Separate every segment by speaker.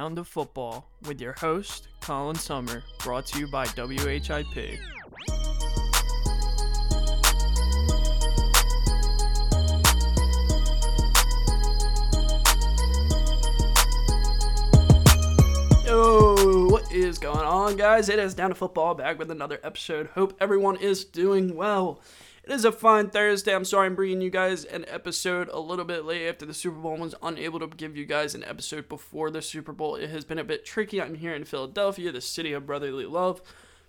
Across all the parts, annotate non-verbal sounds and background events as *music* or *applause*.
Speaker 1: Down to Football with your host, Colin Summer, brought to you by WHIP. Yo, what is going on, guys? It is Down to Football back with another episode. Hope everyone is doing well. It is a fine Thursday. I'm sorry I'm bringing you guys an episode a little bit late after the Super Bowl. I was unable to give you guys an episode before the Super Bowl. It has been a bit tricky. I'm here in Philadelphia, the city of brotherly love.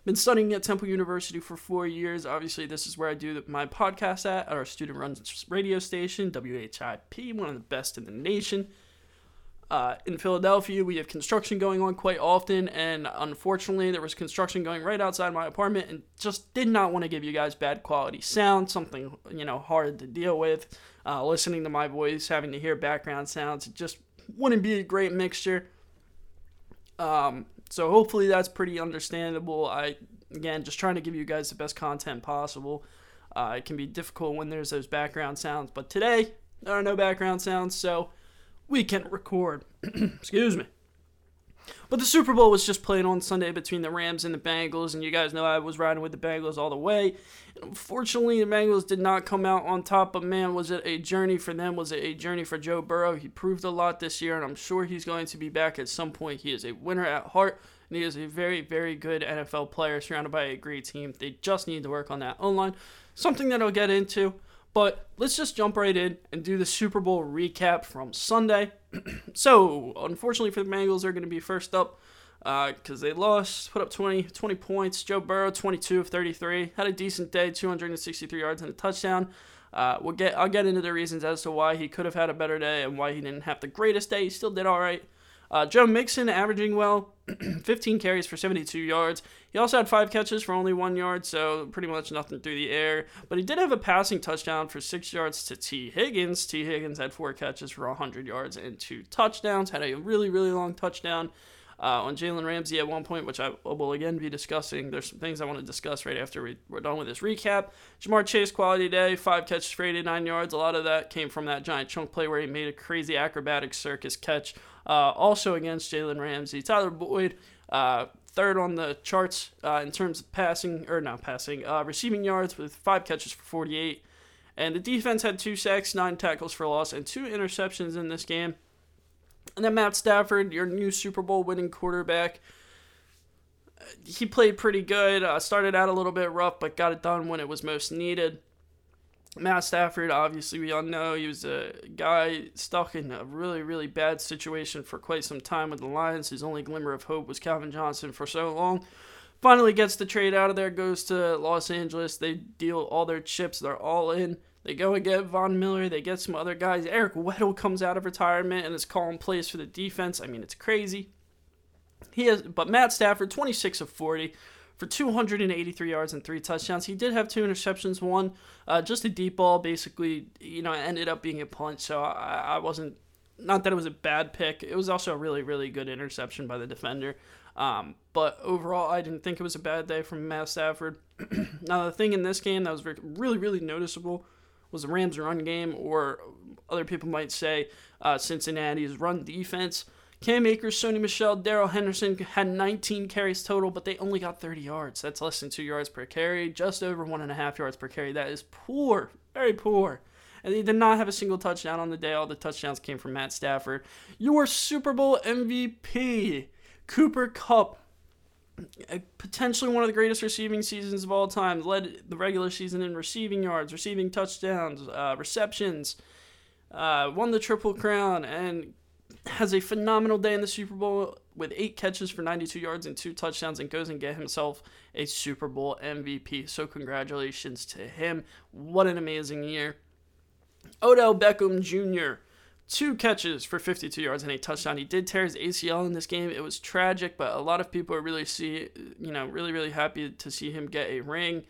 Speaker 1: Been studying at Temple University for four years. Obviously, this is where I do my podcast at, at our student-run radio station, WHIP, one of the best in the nation. Uh, in Philadelphia, we have construction going on quite often, and unfortunately, there was construction going right outside my apartment, and just did not want to give you guys bad quality sound, something you know hard to deal with. Uh, listening to my voice, having to hear background sounds, it just wouldn't be a great mixture. Um, so hopefully that's pretty understandable. I again just trying to give you guys the best content possible. Uh, it can be difficult when there's those background sounds, but today there are no background sounds, so we can record. *clears throat* Excuse me. But the Super Bowl was just played on Sunday between the Rams and the Bengals, and you guys know I was riding with the Bengals all the way. And unfortunately, the Bengals did not come out on top, but man, was it a journey for them? Was it a journey for Joe Burrow? He proved a lot this year, and I'm sure he's going to be back at some point. He is a winner at heart, and he is a very, very good NFL player surrounded by a great team. They just need to work on that O line, something that I'll get into. But let's just jump right in and do the Super Bowl recap from Sunday. *clears throat* so, unfortunately for the Bengals, they're going to be first up because uh, they lost, put up 20, 20 points. Joe Burrow, 22 of 33, had a decent day, 263 yards and a touchdown. Uh, we'll get, I'll get into the reasons as to why he could have had a better day and why he didn't have the greatest day. He still did all right. Uh, Joe Mixon averaging well, *clears throat* 15 carries for 72 yards. He also had five catches for only one yard, so pretty much nothing through the air. But he did have a passing touchdown for six yards to T. Higgins. T. Higgins had four catches for 100 yards and two touchdowns. Had a really, really long touchdown. Uh, on Jalen Ramsey at one point, which I will again be discussing. There's some things I want to discuss right after we, we're done with this recap. Ja'Marr Chase, quality day, five catches for 89 yards. A lot of that came from that giant chunk play where he made a crazy acrobatic circus catch uh, also against Jalen Ramsey. Tyler Boyd, uh, third on the charts uh, in terms of passing, or not passing, uh, receiving yards with five catches for 48. And the defense had two sacks, nine tackles for loss, and two interceptions in this game. And then Matt Stafford, your new Super Bowl winning quarterback, he played pretty good. Uh, started out a little bit rough, but got it done when it was most needed. Matt Stafford, obviously, we all know he was a guy stuck in a really, really bad situation for quite some time with the Lions. His only glimmer of hope was Calvin Johnson for so long. Finally gets the trade out of there, goes to Los Angeles. They deal all their chips, they're all in. They go and get Von Miller, they get some other guys. Eric Weddle comes out of retirement and is calling plays for the defense. I mean, it's crazy. He has, but Matt Stafford, 26 of 40, for 283 yards and three touchdowns. He did have two interceptions. One, uh, just a deep ball, basically, you know, ended up being a punt. So I, I, wasn't, not that it was a bad pick. It was also a really, really good interception by the defender. Um, but overall, I didn't think it was a bad day from Matt Stafford. *clears throat* now, the thing in this game that was really, really noticeable was the Rams' run game, or other people might say uh, Cincinnati's run defense. Cam Akers, Sony Michel, Darrell Henderson had 19 carries total, but they only got 30 yards. That's less than two yards per carry, just over one and a half yards per carry. That is poor, very poor. And they did not have a single touchdown on the day. All the touchdowns came from Matt Stafford. Your Super Bowl MVP, Cooper Kupp, potentially one of the greatest receiving seasons of all time. Led the regular season in receiving yards, receiving touchdowns, uh, receptions. Uh, won the Triple Crown and has a phenomenal day in the Super Bowl with eight catches for 92 yards and two touchdowns and goes and get himself a Super Bowl MVP. So congratulations to him. What an amazing year. Odell Beckham Jr. Two catches for 52 yards and a touchdown. He did tear his ACL in this game. It was tragic, but a lot of people are really see, you know, really really happy to see him get a ring.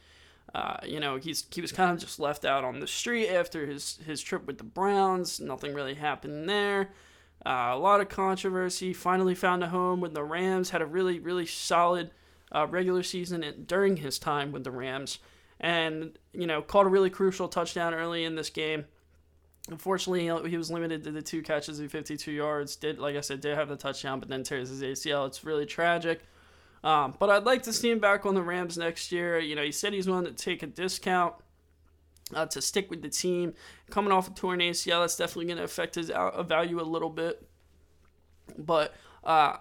Speaker 1: Uh, you know, he's he was kind of just left out on the street after his his trip with the Browns. Nothing really happened there. Uh, a lot of controversy. Finally found a home with the Rams. Had a really, really solid uh, regular season during his time with the Rams. And, you know, caught a really crucial touchdown early in this game. Unfortunately, he was limited to the two catches of 52 yards. Did, like I said, did have the touchdown, but then tears his ACL. It's really tragic. Um, but I'd like to see him back on the Rams next year. You know, he said he's willing to take a discount uh, to stick with the team. Coming off a torn ACL, that's definitely going to affect his value a little bit. But uh,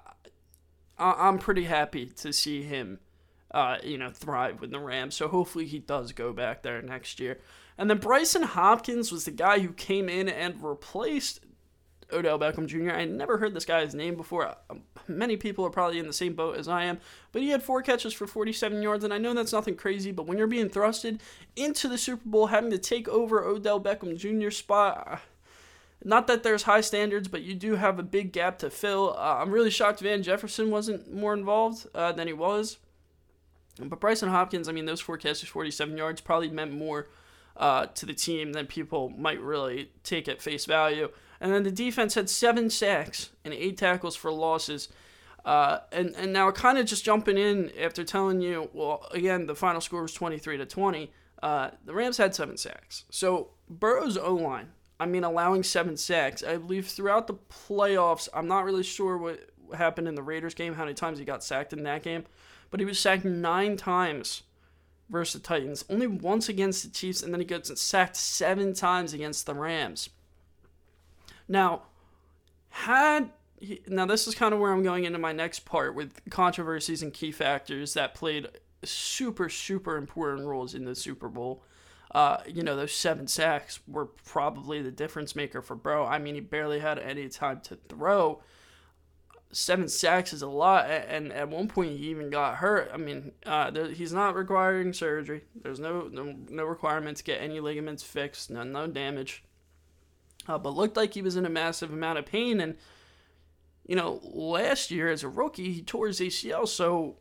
Speaker 1: I- am pretty happy to see him, uh, you know, thrive with the Rams. So hopefully he does go back there next year. And then Brycen Hopkins was the guy who came in and replaced Odell Beckham Jr. I never heard this guy's name before. Um, many people are probably in the same boat as I am, but he had four catches for 47 yards, and I know that's nothing crazy, but when you're being thrusted into the Super Bowl, having to take over Odell Beckham Jr.'s spot, uh, not that there's high standards, but you do have a big gap to fill. Uh, I'm really shocked Van Jefferson wasn't more involved uh, than he was. But Brycen Hopkins, I mean, those four catches, 47 yards, probably meant more uh, to the team than people might really take at face value. And then the defense had seven sacks and eight tackles for losses. Uh, and and now kind of just jumping in after telling you, well, again, the final score was 23 to 20. Uh, the Rams had seven sacks. So Burrow's O line, I mean, allowing seven sacks. I believe throughout the playoffs, I'm not really sure what happened in the Raiders game, how many times he got sacked in that game, but he was sacked nine times versus the Titans, only once against the Chiefs, and then he gets sacked seven times against the Rams. Now, had he, now this is kind of where I'm going into my next part with controversies and key factors that played super super important roles in the Super Bowl. Uh, you know, those seven sacks were probably the difference maker for Burrow. I mean, he barely had any time to throw. Seven sacks is a lot, and at one point he even got hurt. I mean, uh, there, he's not requiring surgery. There's no, no no requirement to get any ligaments fixed. No no damage uh, but looked like he was in a massive amount of pain. And, you know, last year as a rookie, he tore his ACL. So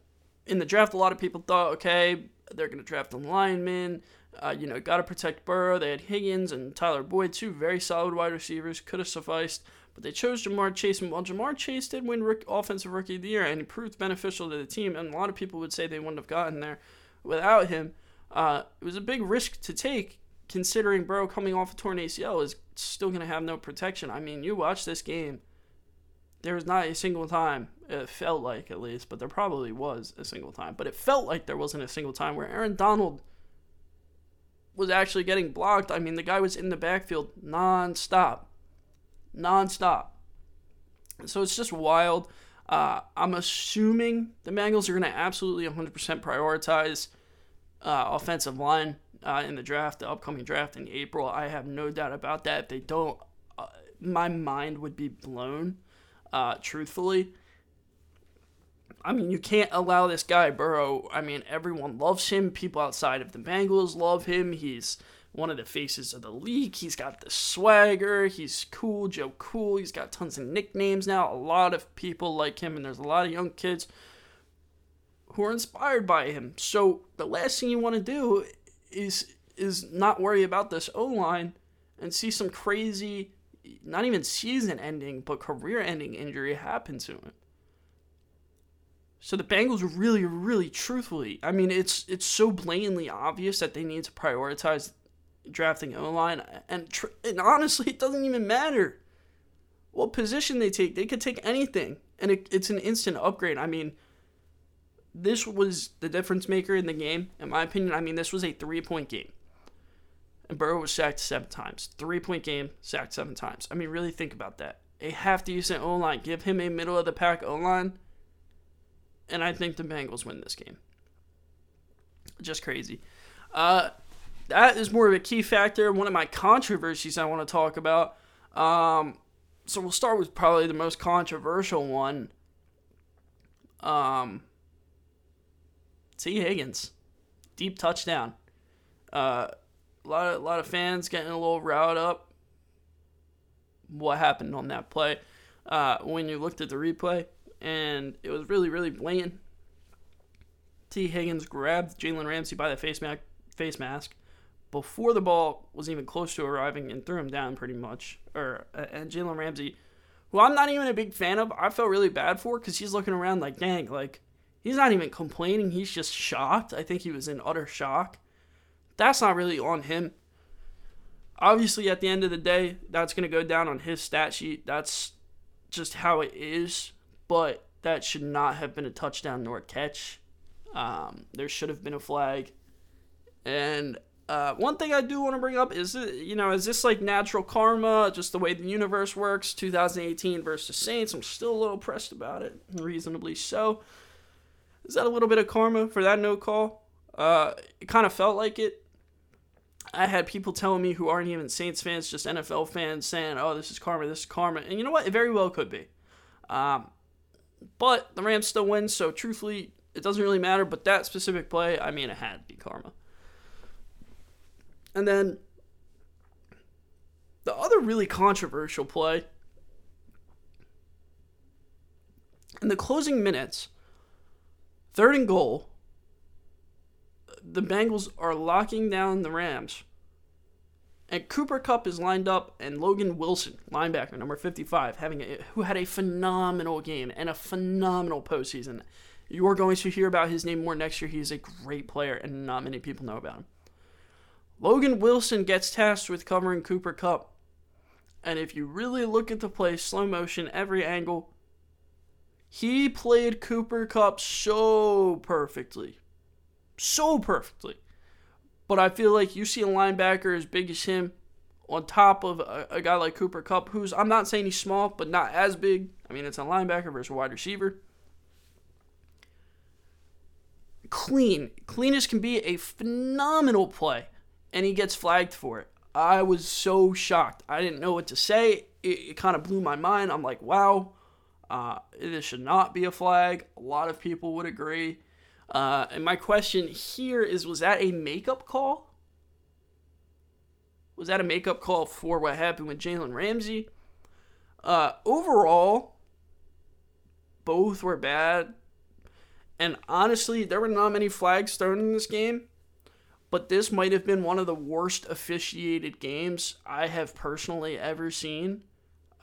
Speaker 1: in the draft, a lot of people thought, okay, they're going to draft a lineman. Uh, you know, got to protect Burrow. They had Higgins and Tyler Boyd, two very solid wide receivers, could have sufficed. But they chose Ja'Marr Chase, and while Ja'Marr Chase did win Offensive Rookie of the Year and he proved beneficial to the team, and a lot of people would say they wouldn't have gotten there without him, uh, it was a big risk to take considering Burrow coming off a torn ACL is still going to have no protection. I mean, you watch this game. There was not a single time, it felt like at least, but there probably was a single time, but it felt like there wasn't a single time where Aaron Donald was actually getting blocked. I mean, the guy was in the backfield nonstop. Nonstop. So it's just wild. Uh, I'm assuming the Bengals are going to absolutely 100% prioritize uh, offensive line uh, in the draft, the upcoming draft in April. I have no doubt about that. If they don't, uh, my mind would be blown, uh, truthfully. I mean, you can't allow this guy, Burrow. I mean, everyone loves him. People outside of the Bengals love him. He's one of the faces of the league. He's got the swagger. He's cool, Joe Cool. He's got tons of nicknames now. A lot of people like him, and there's a lot of young kids who are inspired by him. So the last thing you want to do is is not worry about this O line and see some crazy, not even season ending, but career ending injury happen to him. So the Bengals really, really truthfully, I mean, it's it's so blatantly obvious that they need to prioritize drafting O line, and tr- and honestly, it doesn't even matter what position they take. They could take anything, and it, it's an instant upgrade. I mean, this was the difference maker in the game, in my opinion. I mean, this was a three point game. And Burrow was sacked seven times. Three point game, sacked seven times. I mean, really think about that. A half decent O line. Give him a middle of the pack O line. And I think the Bengals win this game. Just crazy. Uh, that is more of a key factor. One of my controversies I want to talk about. Um, so we'll start with probably the most controversial one. Um, Tee Higgins, deep touchdown. Uh, a lot of lot of fans getting a little riled up. What happened on that play? Uh, when you looked at the replay, and it was really really blatant. T. Higgins grabbed Jalen Ramsey by the face mask, face mask before the ball was even close to arriving and threw him down pretty much. Or and Jalen Ramsey, who I'm not even a big fan of, I felt really bad for because he's looking around like, dang, like He's not even complaining, he's just shocked. I think he was in utter shock. That's not really on him. Obviously, at the end of the day, that's going to go down on his stat sheet. That's just how it is. But that should not have been a touchdown nor a catch. Um, there should have been a flag. And uh, one thing I do want to bring up is, you know, is this like natural karma, just the way the universe works? 2018 versus Saints. I'm still a little pressed about it, reasonably so. Is that a little bit of karma for that no call? Uh, it kind of felt like it. I had people telling me who aren't even Saints fans, just NFL fans, saying, "Oh, this is karma. This is karma." And you know what? It very well could be. Um, but the Rams still win, so truthfully, it doesn't really matter. But that specific play, I mean, it had to be karma. And then the other really controversial play in the closing minutes, third and goal, the Bengals are locking down the Rams. And Cooper Kupp is lined up, and Logan Wilson, linebacker number 55, having a, who had a phenomenal game and a phenomenal postseason. You are going to hear about his name more next year. He is a great player, and not many people know about him. Logan Wilson gets tasked with covering Cooper Kupp. And if you really look at the play, slow motion, every angle, he played Cooper Kupp so perfectly so perfectly. But I feel like you see a linebacker as big as him on top of a, a, guy like Cooper Kupp, who's, I'm not saying he's small, but not as big. I mean, it's a linebacker versus a wide receiver. Clean. Clean as can be a phenomenal play, and he gets flagged for it. I was so shocked. I didn't know what to say. It, it kind of blew my mind. I'm like, wow, uh, this should not be a flag. A lot of people would agree. Uh, and my question here is was that a makeup call? Was that a makeup call for what happened with Jalen Ramsey? Uh, overall, both were bad. And honestly, there were not many flags thrown in this game. But this might have been one of the worst officiated games I have personally ever seen.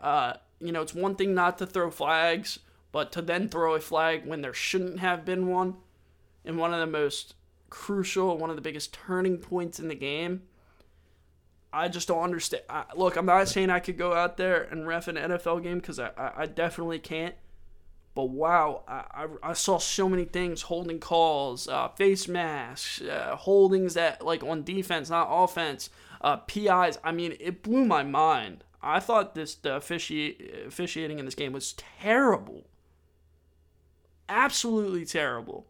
Speaker 1: Uh, you know, it's one thing not to throw flags, but to then throw a flag when there shouldn't have been one in one of the most crucial, one of the biggest turning points in the game. I just don't understand. I, look, I'm not saying I could go out there and ref an NFL game because I, I, I, definitely can't. But wow, I, I, saw so many things holding calls, uh, face masks, uh, holdings that, like, on defense, not offense, uh, PIs. I mean, it blew my mind. I thought this the offici- officiating in this game was terrible. Absolutely terrible.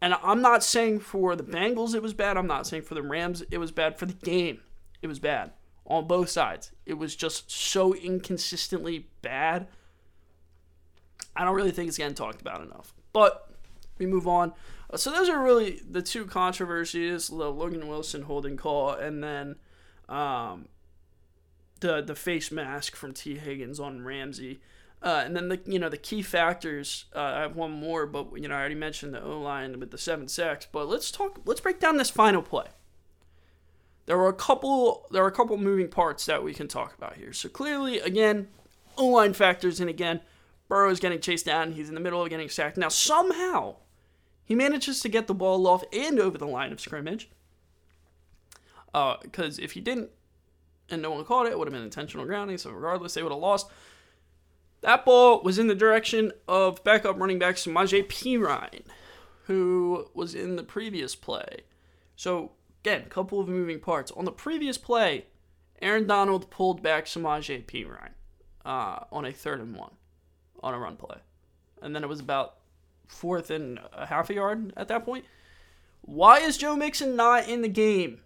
Speaker 1: And I'm not saying for the Bengals it was bad. I'm not saying for the Rams it was bad. For the game, it was bad on both sides. It was just so inconsistently bad. I don't really think it's getting talked about enough. But we move on. Uh, so those are really the two controversies: the Logan Wilson holding call, and then um, the the face mask from T Higgins on Ramsey. Uh, and then the you know the key factors. Uh, I have one more, but you know I already mentioned the O line with the seven sacks. But let's talk. Let's break down this final play. There were a couple. There are a couple moving parts that we can talk about here. So clearly, again, O line factors in again. Burrow is getting chased down. He's in the middle of getting sacked. Now somehow, he manages to get the ball off and over the line of scrimmage. Because uh, if he didn't, and no one caught it, it would have been intentional grounding. So regardless, they would have lost. That ball was in the direction of backup running back Samaje Perine, who was in the previous play. So, again, a couple of moving parts. On the previous play, Aaron Donald pulled back Samaje Perine uh, on a third and one on a run play. And then it was about fourth and a half a yard at that point. Why is Joe Mixon not in the game?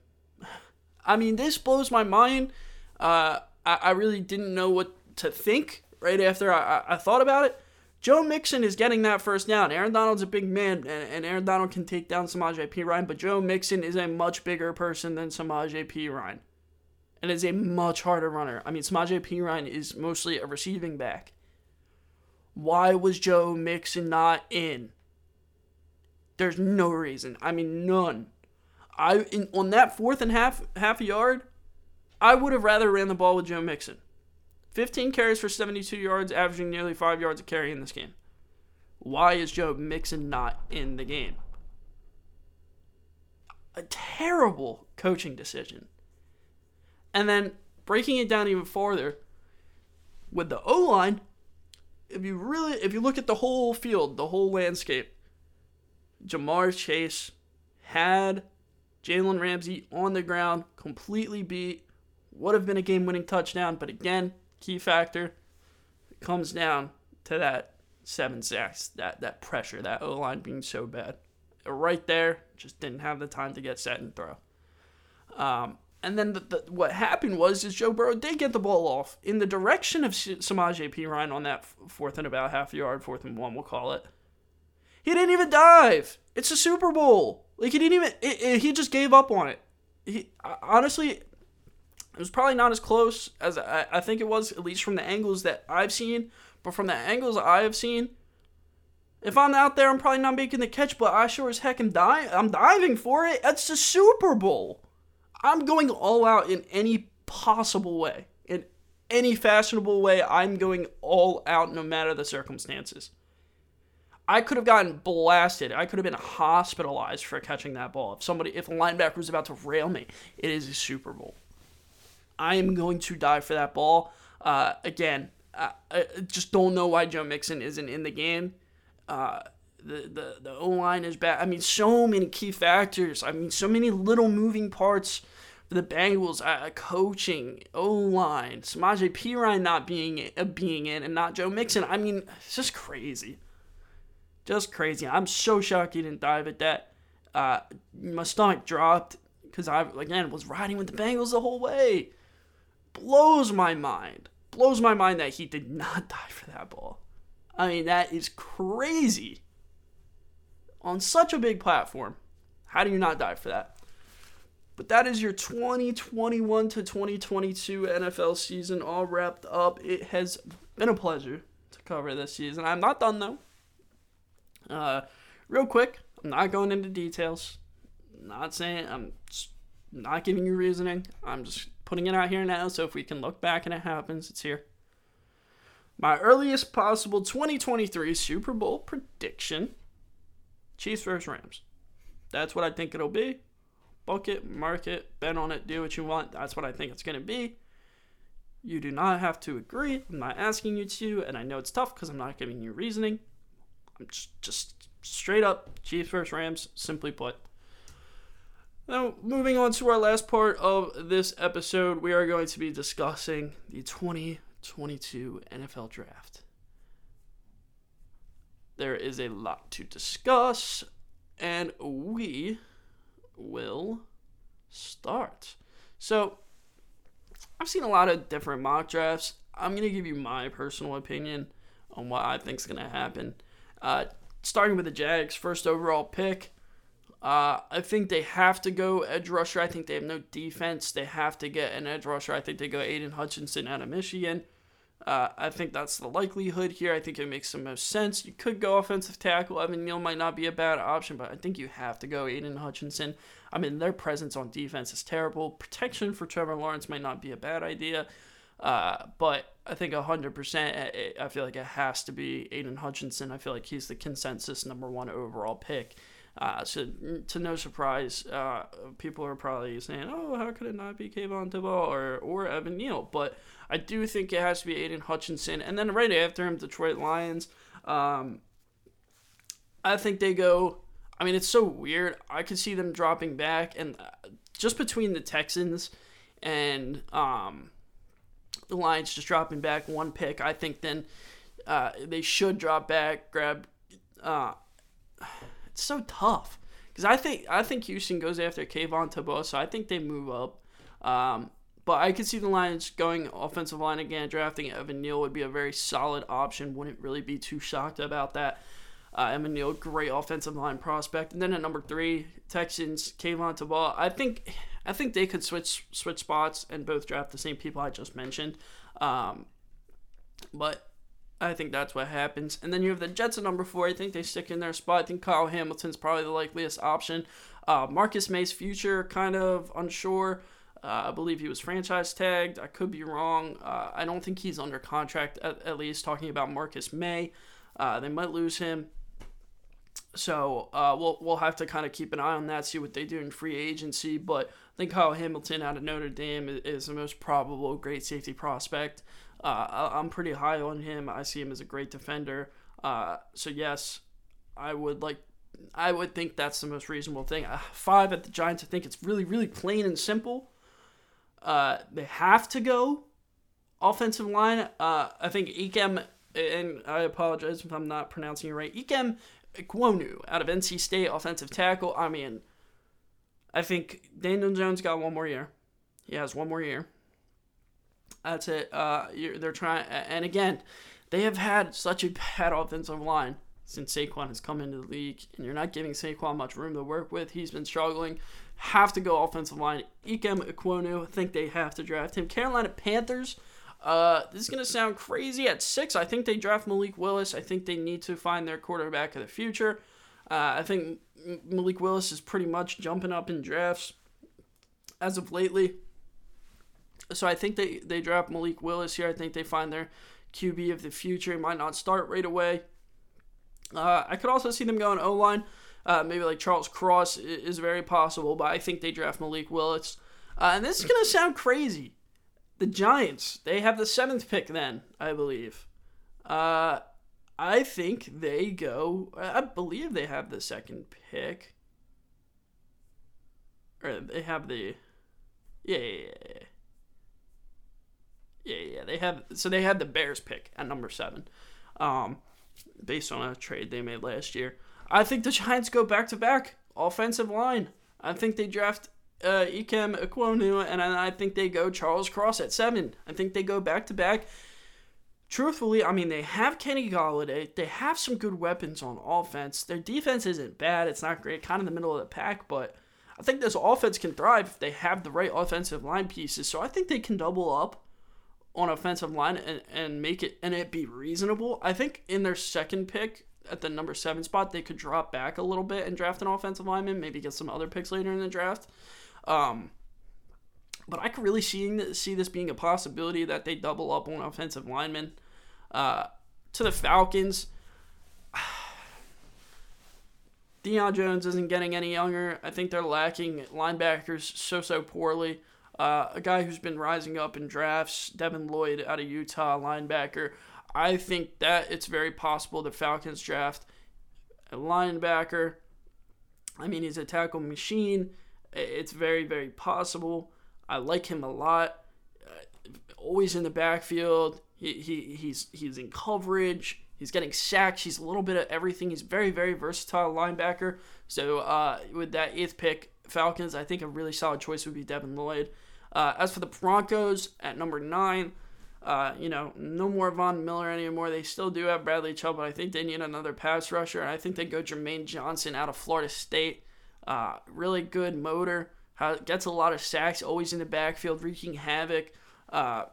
Speaker 1: I mean, this blows my mind. Uh, I, I really didn't know what to think right after I, I, thought about it. Joe Mixon is getting that first down. Aaron Donald's a big man, and, and Aaron Donald can take down Samaje Perine, but Joe Mixon is a much bigger person than Samaje Perine. And is a much harder runner. I mean, Samaje Perine is mostly a receiving back. Why was Joe Mixon not in? There's no reason. I mean, none. I in, on that fourth and half half a yard, I would have rather ran the ball with Joe Mixon. 15 carries for 72 yards, averaging nearly 5 yards a carry in this game. Why is Joe Mixon not in the game? A terrible coaching decision. And then breaking it down even farther, with the O line, if you really if you look at the whole field, the whole landscape, Ja'Marr Chase had Jalen Ramsey on the ground, completely beat, would have been a game winning touchdown, but again, key factor It comes down to that seven sacks, that that pressure, that O line being so bad. Right there, just didn't have the time to get set and throw. Um, and then the, the, what happened was is Joe Burrow did get the ball off in the direction of Samaje Perine on that fourth and about half yard, fourth and one, we'll call it. He didn't even dive. It's a Super Bowl. Like he didn't even. It, it, he just gave up on it. He honestly, it was probably not as close as I, I think it was, at least from the angles that I've seen. But from the angles I have seen, if I'm out there, I'm probably not making the catch. But I sure as heck am dying. I'm diving for it. That's the Super Bowl. I'm going all out in any possible way. In any fashionable way, I'm going all out no matter the circumstances. I could have gotten blasted. I could have been hospitalized for catching that ball. If somebody, if a linebacker was about to rail me, it is a Super Bowl. I am going to die for that ball. Uh, again, I, I, just don't know why Joe Mixon isn't in the game. Uh, the the the O line is bad. I mean, so many key factors. I mean, so many little moving parts for the Bengals. Uh, coaching, O line, Samaje Perine not being uh, being in, and not Joe Mixon. I mean, it's just crazy, just crazy. I'm so shocked he didn't dive at that. Uh, my stomach dropped because I again was riding with the Bengals the whole way. Blows my mind. Blows my mind that he did not *laughs* die for that ball. I mean, that is crazy on such a big platform. How do you not die for that? But that is your 2021 to 2022 NFL season all wrapped up. It has been a pleasure to cover this season. I'm not done though. Uh, real quick, I'm not going into details. Not saying I'm not giving you reasoning. I'm just putting it out here now. So if we can look back and it happens, it's here. My earliest possible 2023 Super Bowl prediction Chiefs versus Rams. That's what I think it'll be. Book it, mark it, bet on it, do what you want. That's what I think it's to be. You do not have to agree. I'm not asking you to, and I know it's tough because I'm not giving you reasoning. Just straight up Chiefs versus Rams, simply put. Now, moving on to our last part of this episode, we are going to be discussing the 2022 NFL Draft there is a lot to discuss, and we will start. So, I've seen a lot of different mock drafts. I'm going to give you my personal opinion on what I think is going to happen. Uh, starting with the Jags, first overall pick. Uh, I think they have to go edge rusher. I think they have no defense. They have to get an edge rusher. I think they go Aidan Hutchinson out of Michigan. Uh, I think that's the likelihood here. I think it makes the most sense. You could go offensive tackle. Evan Neal might not be a bad option, but I think you have to go Aidan Hutchinson. I mean, their presence on defense is terrible. Protection for Trevor Lawrence might not be a bad idea, uh, but I think 100%, I feel like it has to be Aidan Hutchinson. I feel like he's the consensus number one overall pick. Uh, so, to no surprise, uh, people are probably saying, "Oh, how could it not be Kayvon Thibodeaux or or Evan Neal?" But I do think it has to be Aidan Hutchinson, and then right after him, Detroit Lions. Um, I think they go. I mean, it's so weird. I could see them dropping back, and uh, just between the Texans and um, the Lions just dropping back one pick, I think then uh, they should drop back, grab. Uh, it's so tough because I think I think Houston goes after Kayvon Thibodeaux, so I think they move up. Um, but I could see the Lions going offensive line again. Drafting Evan Neal would be a very solid option. Wouldn't really be too shocked about that. Uh, Evan Neal, great offensive line prospect. And then at number three, Texans, Kayvon Thibodeaux. I think I think they could switch switch spots and both draft the same people I just mentioned. Um, but I think that's what happens. And then you have the Jets at number four. I think they stick in their spot. I think Kyle Hamilton's probably the likeliest option. Uh, Marcus Maye's future, kind of unsure. Uh, I believe he was franchise tagged. I could be wrong. Uh, I don't think he's under contract, at, at least talking about Marcus Maye. Uh, they might lose him. So uh, we'll we'll have to kind of keep an eye on that, see what they do in free agency. But I think Kyle Hamilton out of Notre Dame is, is the most probable great safety prospect. Uh, I'm pretty high on him. I see him as a great defender. Uh, so yes, I would like. I would think that's the most reasonable thing. Uh, five at the Giants. I think it's really really plain and simple. Uh, they have to go offensive line. Uh, I think Ekem and I apologize if I'm not pronouncing it right. Ikem Ekwonu out of NC State, offensive tackle. I mean, I think Daniel Jones got one more year. He has one more year. That's it. Uh, they're trying, and again, they have had such a bad offensive line since Saquon has come into the league, and you're not giving Saquon much room to work with. He's been struggling. Have to go offensive line. Ikem Ekwonu, I think they have to draft him. Carolina Panthers. Uh, this is gonna sound crazy. At six, I think they draft Malik Willis. I think they need to find their quarterback of the future. Uh, I think Malik Willis is pretty much jumping up in drafts as of lately. So I think they, they draft Malik Willis here. I think they find their QB of the future. He might not start right away. Uh, I could also see them going O line. Uh, maybe like Charles Cross is very possible, but I think they draft Malik Willis. Uh, and this is going to sound crazy. The Giants, they have the seventh pick then, I believe. Uh, I think they go. I believe they have the second pick. Or they have the. Yeah, yeah, yeah. Yeah, yeah. They have. So they had the Bears pick at number seven, um, based on a trade they made last year. I think the Giants go back to back offensive line. I think they draft uh, Ikem Ekwonu, and I think they go Charles Cross at seven. I think they go back to back truthfully, I mean, they have Kenny Golladay. They have some good weapons on offense. Their defense isn't bad. It's not great, kind of in the middle of the pack, but I think this offense can thrive if they have the right offensive line pieces. So I think they can double up on offensive line and, and make it and it be reasonable. I think in their second pick at the number seven spot, they could drop back a little bit and draft an offensive lineman, maybe get some other picks later in the draft. Um, but I could really see see this being a possibility that they double up on offensive linemen. Uh, to the Falcons, *sighs* Deion Jones isn't getting any younger. I think they're lacking linebackers so so poorly. Uh, a guy who's been rising up in drafts, Devin Lloyd out of Utah, linebacker. I think that it's very possible the Falcons draft a linebacker. I mean, he's a tackle machine. It's very, very possible. I like him a lot. Uh, always in the backfield. He, he he's he's in coverage. He's getting sacks. He's a little bit of everything. He's very very versatile linebacker. So uh, with that eighth pick, Falcons, I think a really solid choice would be Devin Lloyd. Uh, as for the Broncos at number nine, uh, you know, no more Von Miller anymore. They still do have Bradley Chubb, but I think they need another pass rusher. I think they go Jermaine Johnson out of Florida State. Uh, really good motor gets a lot of sacks, always in the backfield, wreaking havoc. Uh,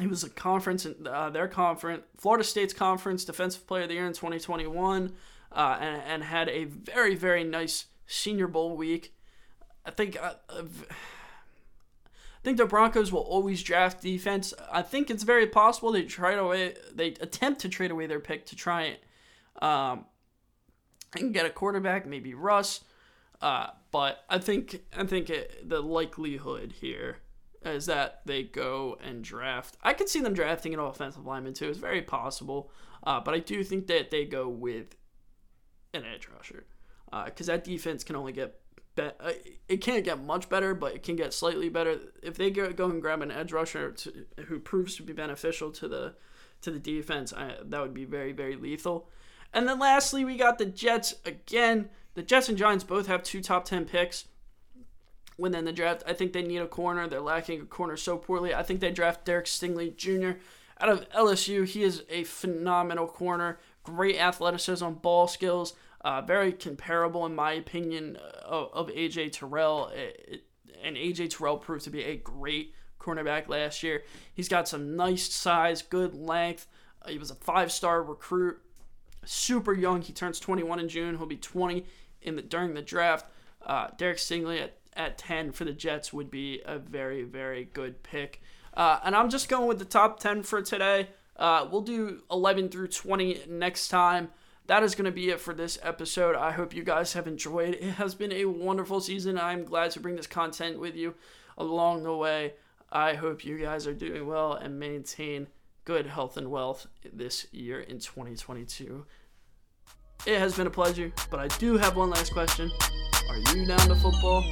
Speaker 1: he was a conference, uh, their conference, Florida State's conference defensive player of the year in 2021, uh, and, and had a very, very nice Senior Bowl week. I think. Uh, I think the Broncos will always draft defense. I think it's very possible they to away, they attempt to trade away their pick to try it, um, and get a quarterback, maybe Russ. Uh, but I think I think it, the likelihood here is that they go and draft. I could see them drafting an offensive lineman too. It's very possible, uh, but I do think that they go with an edge rusher because uh, that defense can only get uh, it can't get much better, but it can get slightly better if they go, go and grab an edge rusher to, who proves to be beneficial to the to the defense. I, that would be very very lethal. And then lastly, we got the Jets again. The Jets and Giants both have two top 10 picks within the draft. I think they need a corner. They're lacking a corner so poorly. I think they draft Derek Stingley Jr. out of LSU. He is a phenomenal corner, great athleticism, ball skills, uh, very comparable, in my opinion, uh, of, of AJ Terrell. It, and AJ Terrell proved to be a great cornerback last year. He's got some nice size, good length. Uh, he was a five star recruit, super young. He turns 21 in June. He'll be 20 in the during the draft. Uh, Derek Stingley at, at 10 for the Jets would be a very, very good pick. Uh, and I'm just going with the top 10 for today. Uh, we'll do 11 through 20 next time. that is going to be it for this episode. I hope you guys have enjoyed. It has been a wonderful season. I'm glad to bring this content with you along the way. I hope you guys are doing well and maintain good health and wealth this year in 2022. It has been a pleasure, but I do have one last question. Are you down to football?